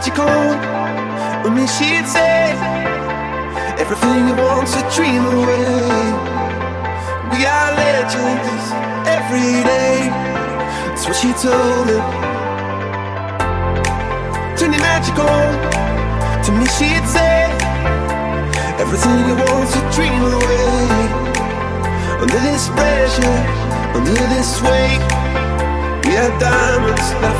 turn your magic on. I mean, she'd say everything you want to dream away. We are legends every day. That's what she told him. Turn your magic on. To me, she'd say everything you want to dream away. Under this pressure, under this weight, we are diamonds.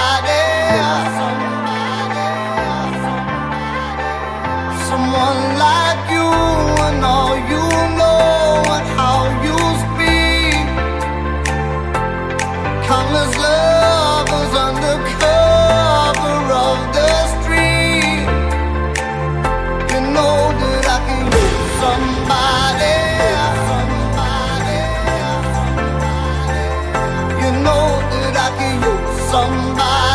someone like you and all you know and how you speak. Countless lovers under cover of the street. You know that I can use somebody. somebody. You know that I can use somebody.